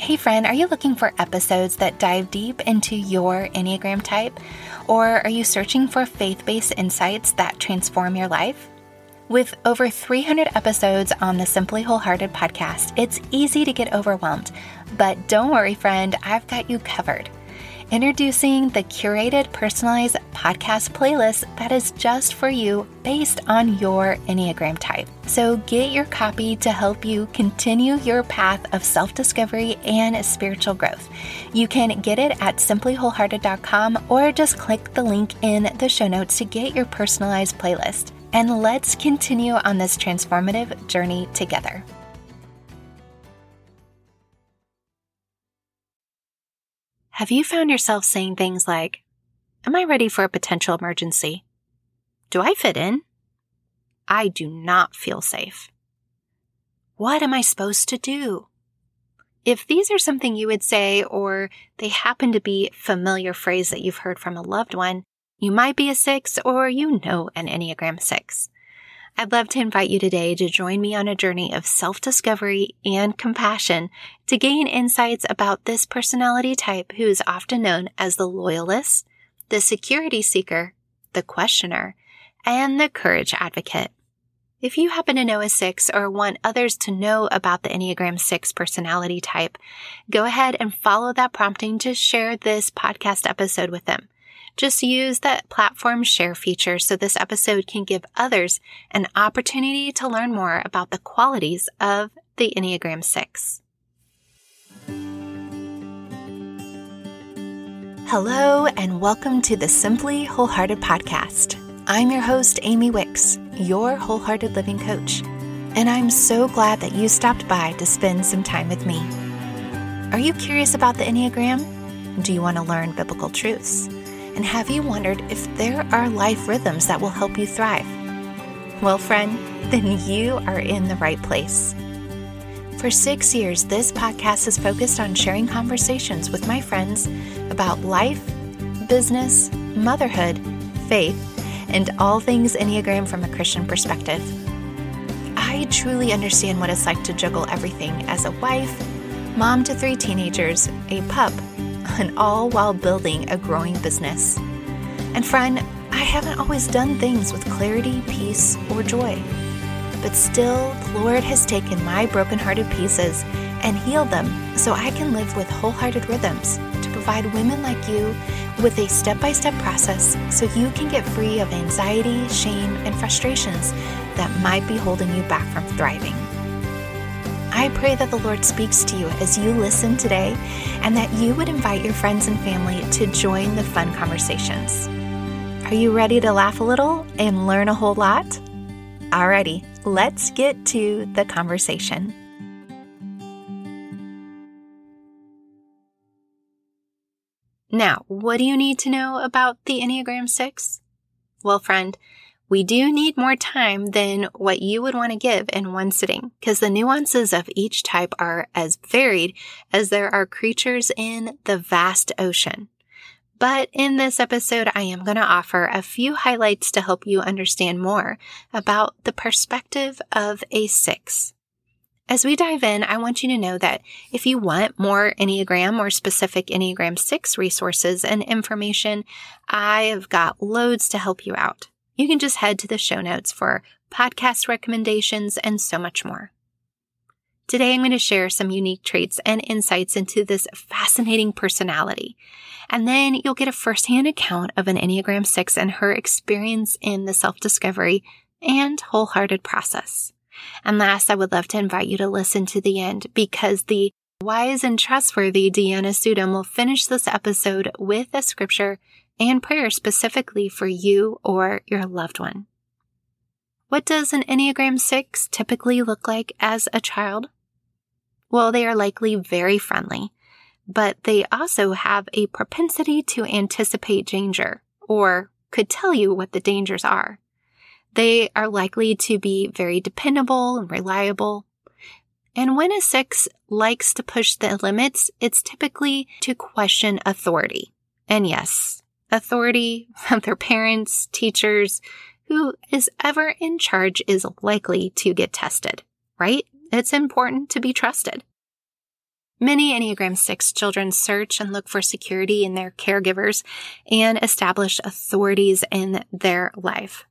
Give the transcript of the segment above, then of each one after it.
Hey, friend, are you looking for episodes that dive deep into your Enneagram type? Or are you searching for faith based insights that transform your life? With over 300 episodes on the Simply Wholehearted podcast, it's easy to get overwhelmed. But don't worry, friend, I've got you covered. Introducing the curated personalized podcast playlist that is just for you based on your Enneagram type. So get your copy to help you continue your path of self discovery and spiritual growth. You can get it at simplywholehearted.com or just click the link in the show notes to get your personalized playlist. And let's continue on this transformative journey together. Have you found yourself saying things like, Am I ready for a potential emergency? Do I fit in? I do not feel safe. What am I supposed to do? If these are something you would say, or they happen to be familiar phrase that you've heard from a loved one, you might be a six or you know an Enneagram six. I'd love to invite you today to join me on a journey of self discovery and compassion to gain insights about this personality type who is often known as the loyalist, the security seeker, the questioner, and the courage advocate. If you happen to know a six or want others to know about the Enneagram 6 personality type, go ahead and follow that prompting to share this podcast episode with them. Just use that platform share feature so this episode can give others an opportunity to learn more about the qualities of the Enneagram 6. Hello, and welcome to the Simply Wholehearted podcast. I'm your host, Amy Wicks, your wholehearted living coach, and I'm so glad that you stopped by to spend some time with me. Are you curious about the Enneagram? Do you want to learn biblical truths? And have you wondered if there are life rhythms that will help you thrive? Well, friend, then you are in the right place. For six years, this podcast is focused on sharing conversations with my friends about life, business, motherhood, faith, and all things Enneagram from a Christian perspective. I truly understand what it's like to juggle everything as a wife, mom to three teenagers, a pup, and all while building a growing business. And friend, I haven't always done things with clarity, peace, or joy. But still, the Lord has taken my brokenhearted pieces and healed them so I can live with wholehearted rhythms to provide women like you with a step by step process so you can get free of anxiety, shame, and frustrations that might be holding you back from thriving. I pray that the Lord speaks to you as you listen today and that you would invite your friends and family to join the fun conversations. Are you ready to laugh a little and learn a whole lot? Alrighty, let's get to the conversation. Now, what do you need to know about the Enneagram 6? Well, friend, we do need more time than what you would want to give in one sitting because the nuances of each type are as varied as there are creatures in the vast ocean. But in this episode, I am going to offer a few highlights to help you understand more about the perspective of a six. As we dive in, I want you to know that if you want more Enneagram or specific Enneagram 6 resources and information, I've got loads to help you out you can just head to the show notes for podcast recommendations and so much more. Today, I'm going to share some unique traits and insights into this fascinating personality. And then you'll get a firsthand account of an Enneagram 6 and her experience in the self discovery and wholehearted process. And last, I would love to invite you to listen to the end because the wise and trustworthy Deanna Sudum will finish this episode with a scripture and prayer specifically for you or your loved one. What does an Enneagram 6 typically look like as a child? Well, they are likely very friendly, but they also have a propensity to anticipate danger or could tell you what the dangers are. They are likely to be very dependable and reliable. And when a six likes to push the limits, it's typically to question authority. And yes, authority their parents, teachers, who is ever in charge is likely to get tested, right? It's important to be trusted. Many Enneagram 6 children search and look for security in their caregivers and established authorities in their life.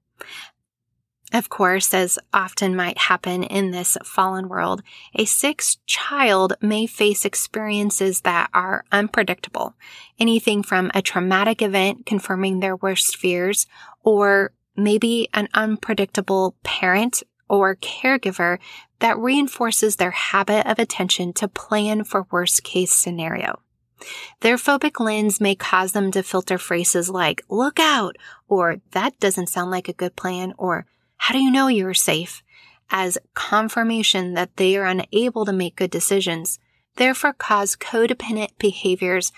Of course, as often might happen in this fallen world, a sixth child may face experiences that are unpredictable. Anything from a traumatic event confirming their worst fears, or maybe an unpredictable parent or caregiver that reinforces their habit of attention to plan for worst case scenario. Their phobic lens may cause them to filter phrases like, look out, or that doesn't sound like a good plan, or how do you know you're safe? As confirmation that they are unable to make good decisions, therefore cause codependent behaviors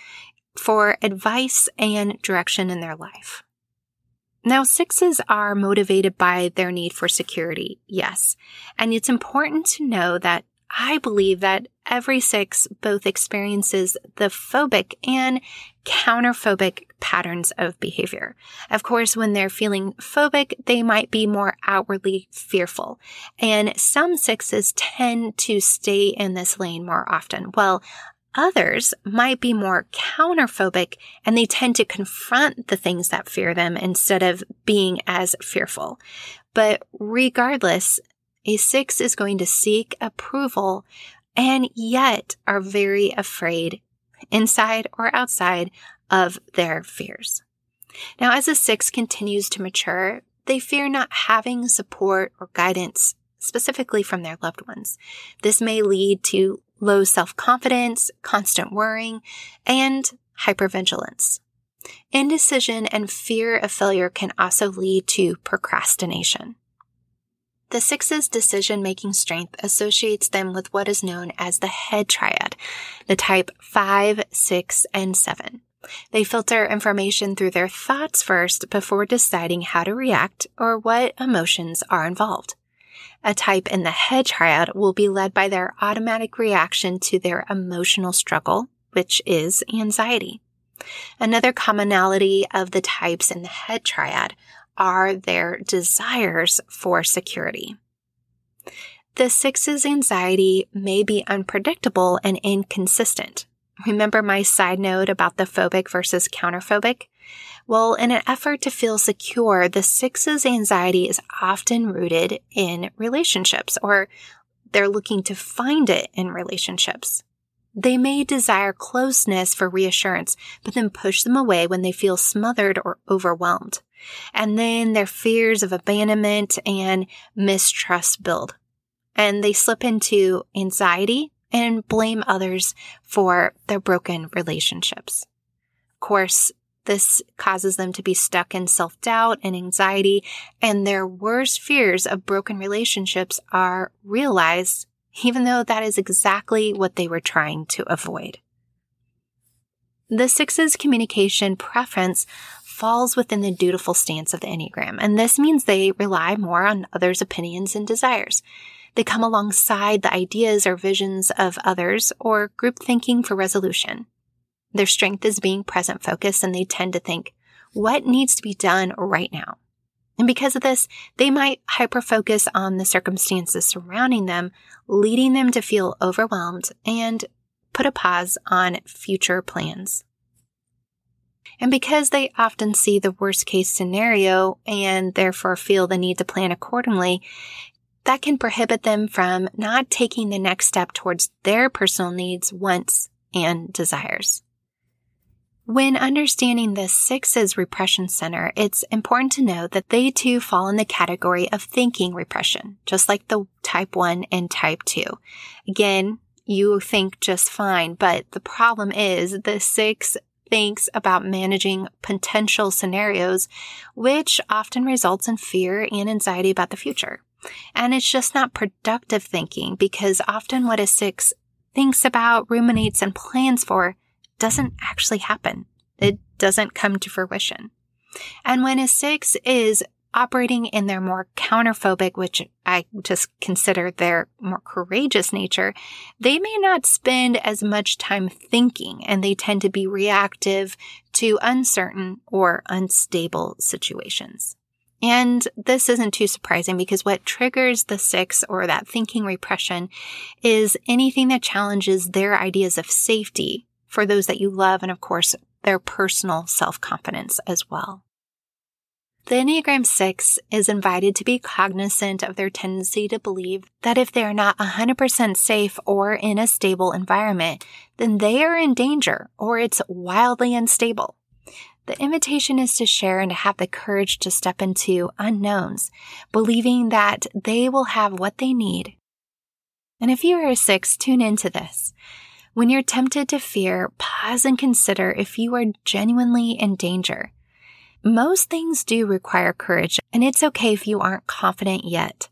for advice and direction in their life. Now, sixes are motivated by their need for security, yes. And it's important to know that I believe that every six both experiences the phobic and counterphobic patterns of behavior. Of course, when they're feeling phobic, they might be more outwardly fearful. And some sixes tend to stay in this lane more often. Well, Others might be more counterphobic and they tend to confront the things that fear them instead of being as fearful. But regardless, a six is going to seek approval and yet are very afraid inside or outside of their fears. Now, as a six continues to mature, they fear not having support or guidance specifically from their loved ones. This may lead to low self-confidence, constant worrying, and hypervigilance. Indecision and fear of failure can also lead to procrastination. The six's decision making strength associates them with what is known as the head triad, the type 5, 6, and 7. They filter information through their thoughts first before deciding how to react or what emotions are involved. A type in the head triad will be led by their automatic reaction to their emotional struggle, which is anxiety. Another commonality of the types in the head triad are their desires for security. The six's anxiety may be unpredictable and inconsistent. Remember my side note about the phobic versus counterphobic? Well, in an effort to feel secure, the six's anxiety is often rooted in relationships or they're looking to find it in relationships. They may desire closeness for reassurance, but then push them away when they feel smothered or overwhelmed. And then their fears of abandonment and mistrust build. And they slip into anxiety and blame others for their broken relationships. Of course, this causes them to be stuck in self doubt and anxiety, and their worst fears of broken relationships are realized, even though that is exactly what they were trying to avoid. The six's communication preference falls within the dutiful stance of the Enneagram, and this means they rely more on others' opinions and desires. They come alongside the ideas or visions of others or group thinking for resolution. Their strength is being present focused and they tend to think, what needs to be done right now? And because of this, they might hyper focus on the circumstances surrounding them, leading them to feel overwhelmed and put a pause on future plans. And because they often see the worst case scenario and therefore feel the need to plan accordingly, that can prohibit them from not taking the next step towards their personal needs, wants, and desires. When understanding the six's repression center, it's important to know that they too fall in the category of thinking repression, just like the type 1 and type 2. Again, you think just fine, but the problem is the six thinks about managing potential scenarios, which often results in fear and anxiety about the future. And it's just not productive thinking because often what a six thinks about, ruminates, and plans for doesn't actually happen. It doesn't come to fruition. And when a six is operating in their more counterphobic, which I just consider their more courageous nature, they may not spend as much time thinking and they tend to be reactive to uncertain or unstable situations. And this isn't too surprising because what triggers the six or that thinking repression is anything that challenges their ideas of safety for those that you love and of course their personal self-confidence as well. The Enneagram 6 is invited to be cognizant of their tendency to believe that if they are not 100% safe or in a stable environment, then they are in danger or it's wildly unstable. The invitation is to share and to have the courage to step into unknowns, believing that they will have what they need. And if you are a six, tune into this. When you're tempted to fear, pause and consider if you are genuinely in danger. Most things do require courage, and it's okay if you aren't confident yet.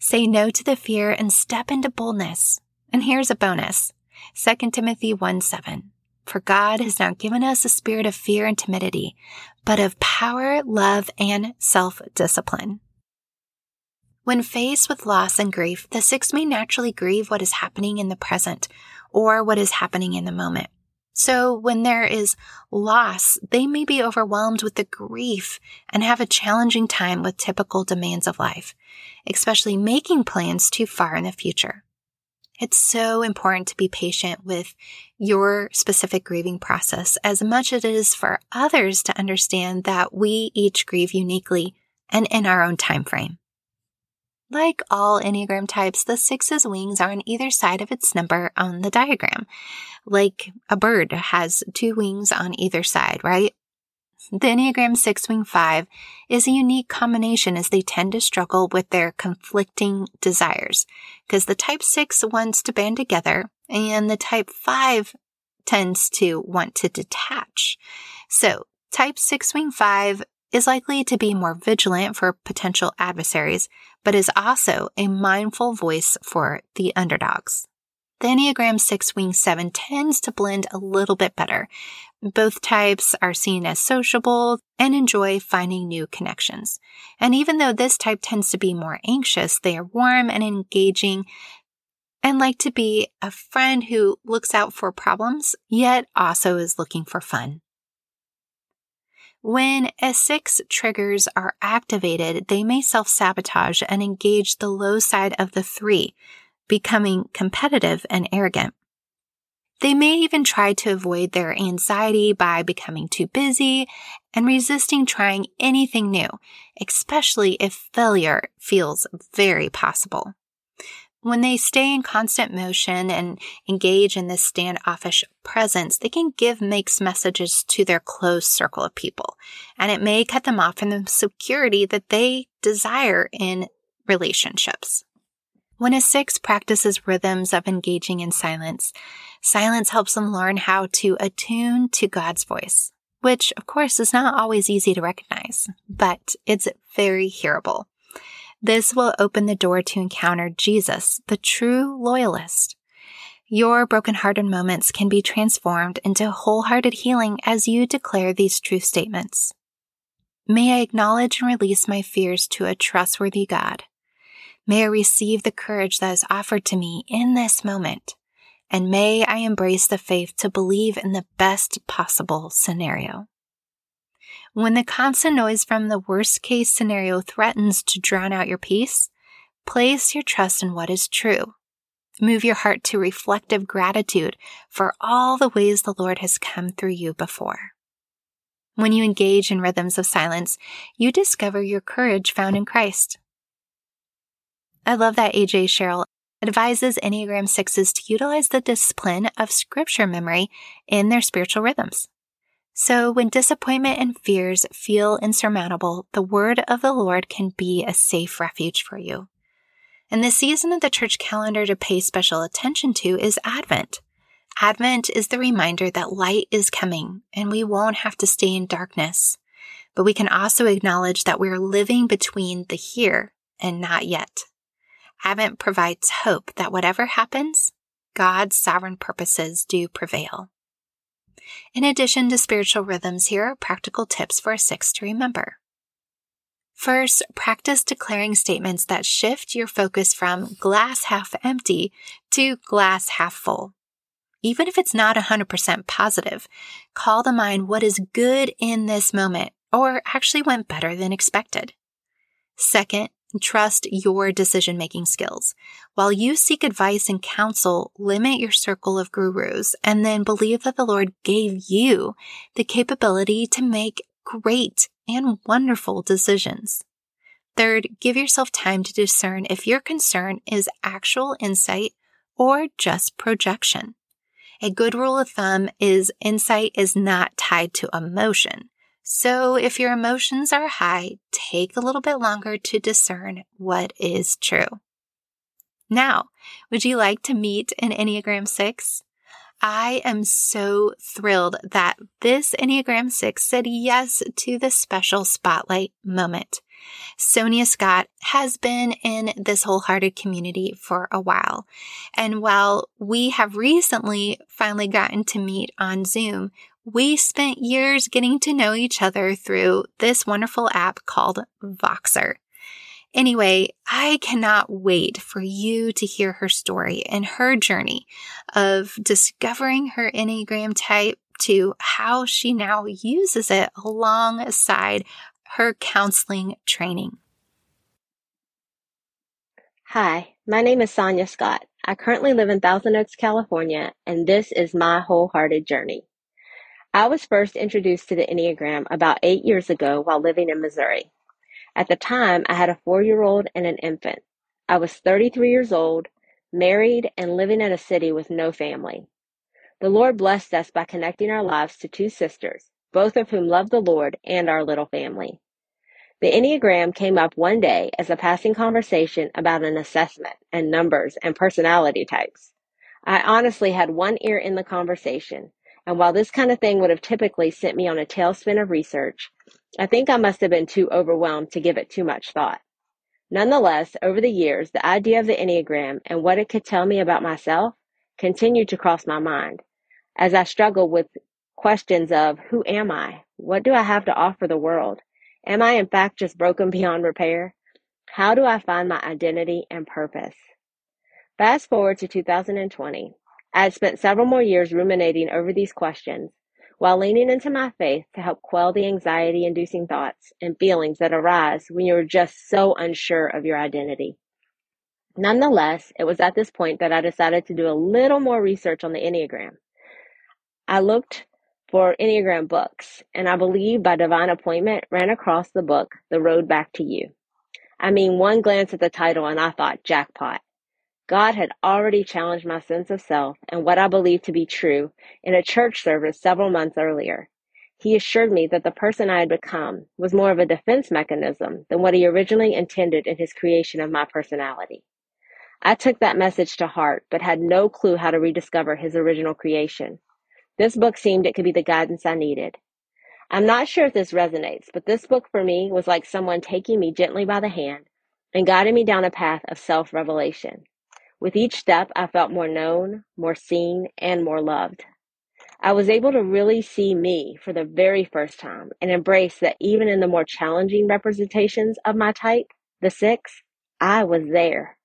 Say no to the fear and step into boldness. And here's a bonus 2 Timothy 1 7. For God has not given us a spirit of fear and timidity, but of power, love, and self discipline. When faced with loss and grief, the six may naturally grieve what is happening in the present or what is happening in the moment. So when there is loss, they may be overwhelmed with the grief and have a challenging time with typical demands of life, especially making plans too far in the future. It's so important to be patient with your specific grieving process as much as it is for others to understand that we each grieve uniquely and in our own time frame. Like all Enneagram types, the six's wings are on either side of its number on the diagram. Like a bird has two wings on either side, right? The Enneagram 6 Wing 5 is a unique combination as they tend to struggle with their conflicting desires because the type 6 wants to band together and the type 5 tends to want to detach. So type 6 Wing 5 is likely to be more vigilant for potential adversaries, but is also a mindful voice for the underdogs. The Enneagram 6 Wing 7 tends to blend a little bit better. Both types are seen as sociable and enjoy finding new connections. And even though this type tends to be more anxious, they are warm and engaging and like to be a friend who looks out for problems, yet also is looking for fun. When S6 triggers are activated, they may self sabotage and engage the low side of the three, becoming competitive and arrogant. They may even try to avoid their anxiety by becoming too busy and resisting trying anything new, especially if failure feels very possible. When they stay in constant motion and engage in this standoffish presence, they can give mixed messages to their close circle of people, and it may cut them off from the security that they desire in relationships. When a six practices rhythms of engaging in silence, silence helps them learn how to attune to God's voice, which of course is not always easy to recognize, but it's very hearable. This will open the door to encounter Jesus, the true loyalist. Your brokenhearted moments can be transformed into wholehearted healing as you declare these true statements. May I acknowledge and release my fears to a trustworthy God. May I receive the courage that is offered to me in this moment. And may I embrace the faith to believe in the best possible scenario. When the constant noise from the worst case scenario threatens to drown out your peace, place your trust in what is true. Move your heart to reflective gratitude for all the ways the Lord has come through you before. When you engage in rhythms of silence, you discover your courage found in Christ. I love that AJ Sherrill advises Enneagram 6s to utilize the discipline of scripture memory in their spiritual rhythms. So when disappointment and fears feel insurmountable, the word of the Lord can be a safe refuge for you. And the season of the church calendar to pay special attention to is Advent. Advent is the reminder that light is coming and we won't have to stay in darkness. But we can also acknowledge that we're living between the here and not yet. Advent provides hope that whatever happens, God's sovereign purposes do prevail. In addition to spiritual rhythms, here are practical tips for a six to remember. First, practice declaring statements that shift your focus from glass half empty to glass half full. Even if it's not 100% positive, call to mind what is good in this moment or actually went better than expected. Second, trust your decision making skills. While you seek advice and counsel, limit your circle of gurus and then believe that the Lord gave you the capability to make great and wonderful decisions. Third, give yourself time to discern if your concern is actual insight or just projection. A good rule of thumb is insight is not tied to emotion. So if your emotions are high, take a little bit longer to discern what is true. Now, would you like to meet an Enneagram 6? I am so thrilled that this Enneagram 6 said yes to the special spotlight moment. Sonja Scott has been in this wholehearted community for a while. And while we have recently finally gotten to meet on Zoom, we spent years getting to know each other through this wonderful app called Voxer. Anyway, I cannot wait for you to hear her story and her journey of discovering her Enneagram type to how she now uses it alongside her counseling training. Hi, my name is Sonja Scott. I currently live in Thousand Oaks, California, and this is my wholehearted journey. I was first introduced to the Enneagram about eight years ago while living in Missouri. At the time, I had a four year old and an infant. I was 33 years old, married, and living in a city with no family. The Lord blessed us by connecting our lives to two sisters, both of whom loved the Lord and our little family. The Enneagram came up one day as a passing conversation about an assessment and numbers and personality types. I honestly had one ear in the conversation and while this kind of thing would have typically sent me on a tailspin of research, I think I must have been too overwhelmed to give it too much thought. Nonetheless, over the years, the idea of the Enneagram and what it could tell me about myself continued to cross my mind as I struggled with questions of who am I? What do I have to offer the world? Am I in fact just broken beyond repair? How do I find my identity and purpose? Fast forward to 2020, I had spent several more years ruminating over these questions while leaning into my faith to help quell the anxiety inducing thoughts and feelings that arise when you're just so unsure of your identity. Nonetheless, it was at this point that I decided to do a little more research on the Enneagram. I looked for Enneagram books, and I believe by divine appointment ran across the book, The Road Back to You. I mean, one glance at the title and I thought, jackpot. God had already challenged my sense of self and what I believed to be true in a church service several months earlier. He assured me that the person I had become was more of a defense mechanism than what he originally intended in his creation of my personality. I took that message to heart, but had no clue how to rediscover his original creation. This book seemed it could be the guidance I needed. I'm not sure if this resonates, but this book for me was like someone taking me gently by the hand and guiding me down a path of self revelation. With each step, I felt more known, more seen, and more loved. I was able to really see me for the very first time and embrace that even in the more challenging representations of my type, the six, I was there.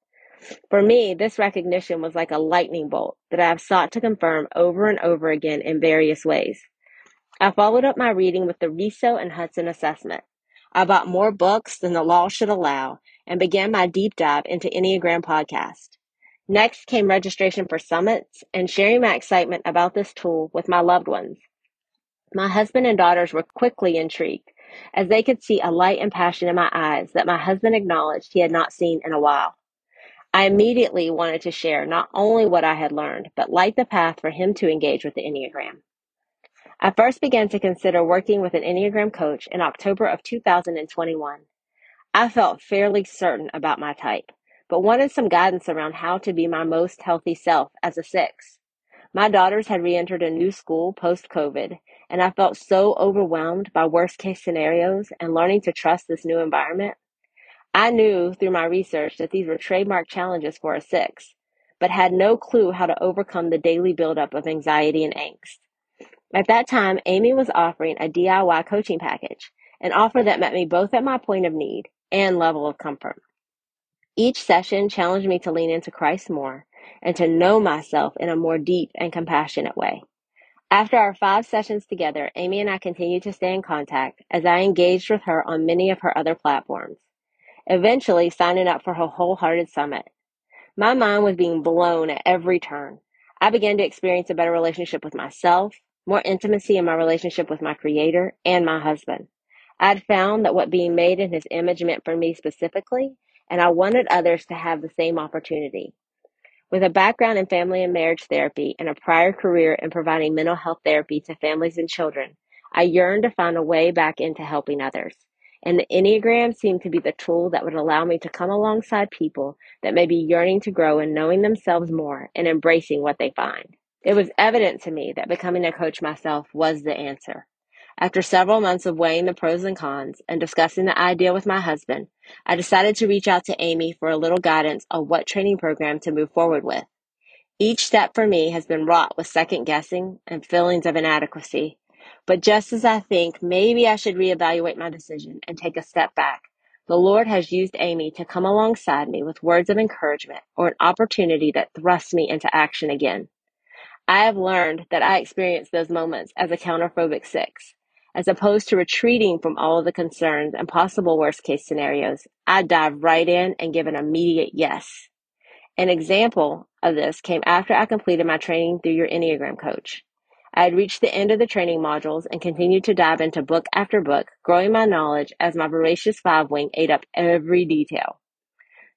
For me, this recognition was like a lightning bolt that I have sought to confirm over and over again in various ways. I followed up my reading with the Riso and Hudson assessment. I bought more books than the law should allow and began my deep dive into Enneagram podcast. Next came registration for summits and sharing my excitement about this tool with my loved ones. My husband and daughters were quickly intrigued as they could see a light and passion in my eyes that my husband acknowledged he had not seen in a while. I immediately wanted to share not only what I had learned, but light the path for him to engage with the Enneagram. I first began to consider working with an Enneagram coach in October of 2021. I felt fairly certain about my type but wanted some guidance around how to be my most healthy self as a six. My daughters had re-entered a new school post-COVID, and I felt so overwhelmed by worst case scenarios and learning to trust this new environment. I knew through my research that these were trademark challenges for a six, but had no clue how to overcome the daily buildup of anxiety and angst. At that time, Amy was offering a DIY coaching package, an offer that met me both at my point of need and level of comfort. Each session challenged me to lean into Christ more and to know myself in a more deep and compassionate way. After our five sessions together, Amy and I continued to stay in contact as I engaged with her on many of her other platforms. eventually signing up for her wholehearted summit. My mind was being blown at every turn. I began to experience a better relationship with myself, more intimacy in my relationship with my creator and my husband. I'd found that what being made in his image meant for me specifically, and I wanted others to have the same opportunity. With a background in family and marriage therapy and a prior career in providing mental health therapy to families and children, I yearned to find a way back into helping others. And the Enneagram seemed to be the tool that would allow me to come alongside people that may be yearning to grow in knowing themselves more and embracing what they find. It was evident to me that becoming a coach myself was the answer. After several months of weighing the pros and cons and discussing the idea with my husband, I decided to reach out to Amy for a little guidance on what training program to move forward with. Each step for me has been wrought with second guessing and feelings of inadequacy. But just as I think maybe I should reevaluate my decision and take a step back, the Lord has used Amy to come alongside me with words of encouragement or an opportunity that thrusts me into action again. I have learned that I experience those moments as a counterphobic six as opposed to retreating from all of the concerns and possible worst case scenarios, I dive right in and give an immediate yes. An example of this came after I completed my training through your Enneagram coach. I had reached the end of the training modules and continued to dive into book after book, growing my knowledge as my voracious five wing ate up every detail.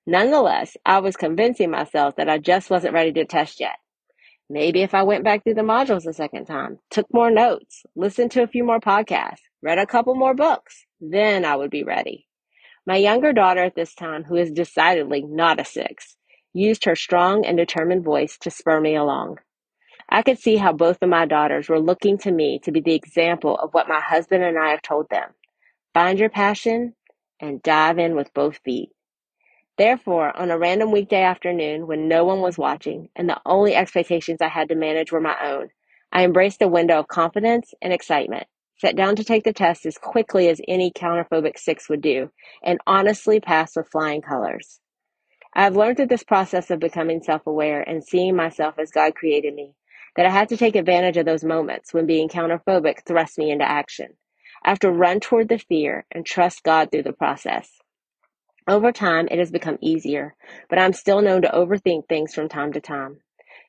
Nonetheless, I was convincing myself that I just wasn't ready to test yet. Maybe if I went back through the modules a second time, took more notes, listened to a few more podcasts, read a couple more books, then I would be ready. My younger daughter at this time, who is decidedly not a six, used her strong and determined voice to spur me along. I could see how both of my daughters were looking to me to be the example of what my husband and I have told them. Find your passion and dive in with both feet. Therefore, on a random weekday afternoon when no one was watching and the only expectations I had to manage were my own, I embraced a window of confidence and excitement, sat down to take the test as quickly as any counterphobic six would do, and honestly passed with flying colors. I have learned through this process of becoming self aware and seeing myself as God created me that I had to take advantage of those moments when being counterphobic thrust me into action. I have to run toward the fear and trust God through the process. Over time, it has become easier, but I'm still known to overthink things from time to time.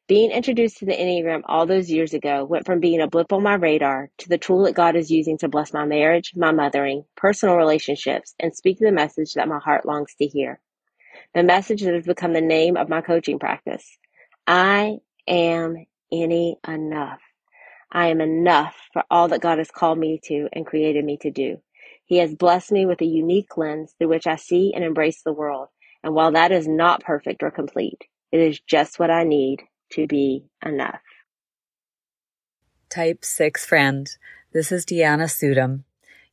Being introduced to the Enneagram all those years ago went from being a blip on my radar to the tool that God is using to bless my marriage, my mothering, personal relationships, and speak the message that my heart longs to hear. The message that has become the name of my coaching practice. I am any enough. I am enough for all that God has called me to and created me to do. He has blessed me with a unique lens through which I see and embrace the world. And while that is not perfect or complete, it is just what I need to be enough. Type 6 friend, this is Deanna Sudum.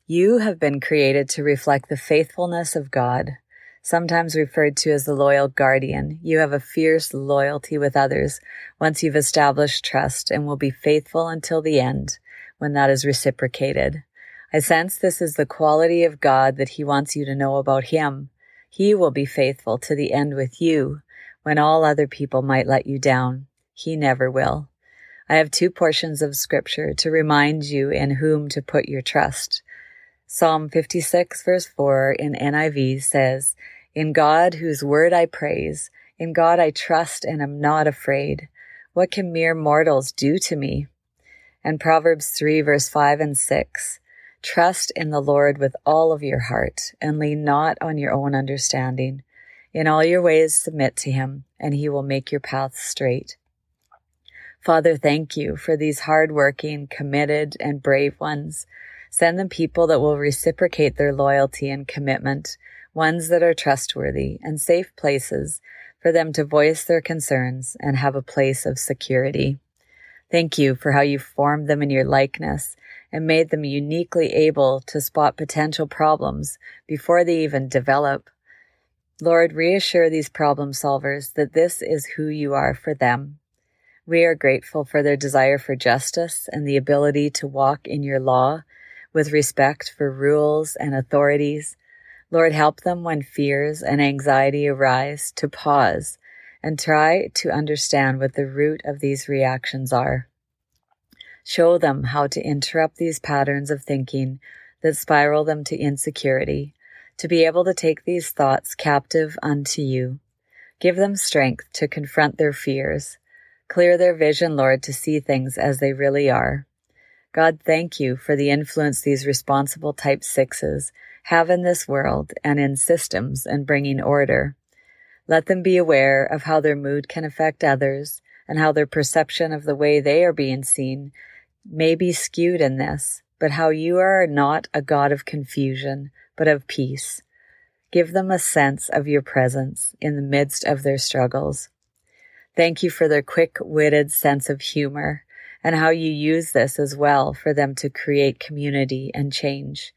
You have been created to reflect the faithfulness of God. Sometimes referred to as the loyal guardian, you have a fierce loyalty with others once you've established trust and will be faithful until the end when that is reciprocated. I sense this is the quality of God that He wants you to know about Him. He will be faithful to the end with you when all other people might let you down. He never will. I have two portions of scripture to remind you in whom to put your trust. Psalm 56 verse 4 in NIV says, In God whose word I praise, in God I trust and am not afraid. What can mere mortals do to me? And Proverbs 3 verse 5 and 6, Trust in the Lord with all of your heart and lean not on your own understanding. In all your ways submit to him and he will make your paths straight. Father, thank you for these hardworking, committed, and brave ones. Send them people that will reciprocate their loyalty and commitment, ones that are trustworthy and safe places for them to voice their concerns and have a place of security. Thank you for how you formed them in your likeness and made them uniquely able to spot potential problems before they even develop. Lord, reassure these problem solvers that this is who you are for them. We are grateful for their desire for justice and the ability to walk in your law with respect for rules and authorities. Lord, help them when fears and anxiety arise to pause and try to understand what the root of these reactions are. Show them how to interrupt these patterns of thinking that spiral them to insecurity, to be able to take these thoughts captive unto you. Give them strength to confront their fears. Clear their vision, Lord, to see things as they really are. God, thank you for the influence these responsible type sixes have in this world and in systems and bringing order. Let them be aware of how their mood can affect others and how their perception of the way they are being seen may be skewed in this, but how you are not a God of confusion, but of peace. Give them a sense of your presence in the midst of their struggles. Thank you for their quick witted sense of humor and how you use this as well for them to create community and change.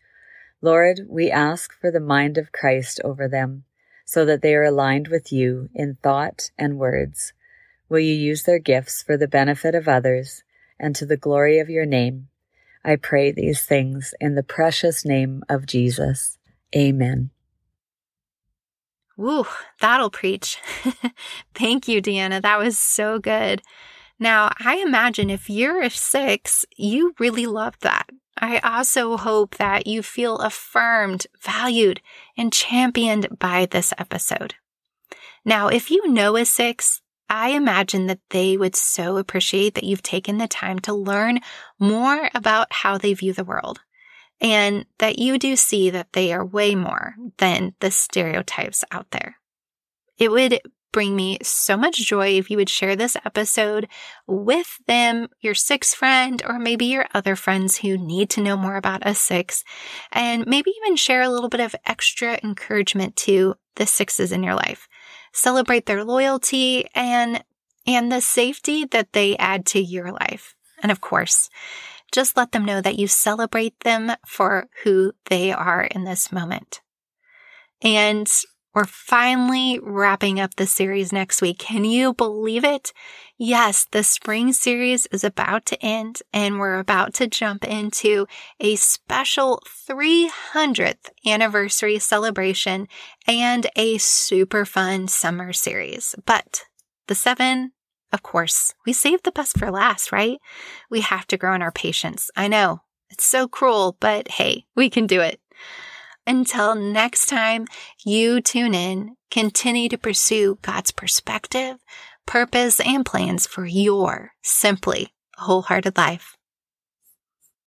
Lord, we ask for the mind of Christ over them so that they are aligned with you in thought and words. Will you use their gifts for the benefit of others and to the glory of your name? I pray these things in the precious name of Jesus. Amen. Woo, that'll preach. Thank you, Deanna. That was so good. Now, I imagine if you're a six, you really loved that. I also hope that you feel affirmed, valued, and championed by this episode. Now, if you know a six, I imagine that they would so appreciate that you've taken the time to learn more about how they view the world and that you do see that they are way more than the stereotypes out there. It would bring me so much joy if you would share this episode with them, your six friend, or maybe your other friends who need to know more about a six, and maybe even share a little bit of extra encouragement to the sixes in your life celebrate their loyalty and and the safety that they add to your life. And of course, just let them know that you celebrate them for who they are in this moment. And we're finally wrapping up the series next week. Can you believe it? Yes, the spring series is about to end and we're about to jump into a special 300th anniversary celebration and a super fun summer series. But the seven, of course, we saved the best for last, right? We have to grow in our patience. I know it's so cruel, but hey, we can do it. Until next time you tune in, continue to pursue God's perspective, purpose, and plans for your simply wholehearted life.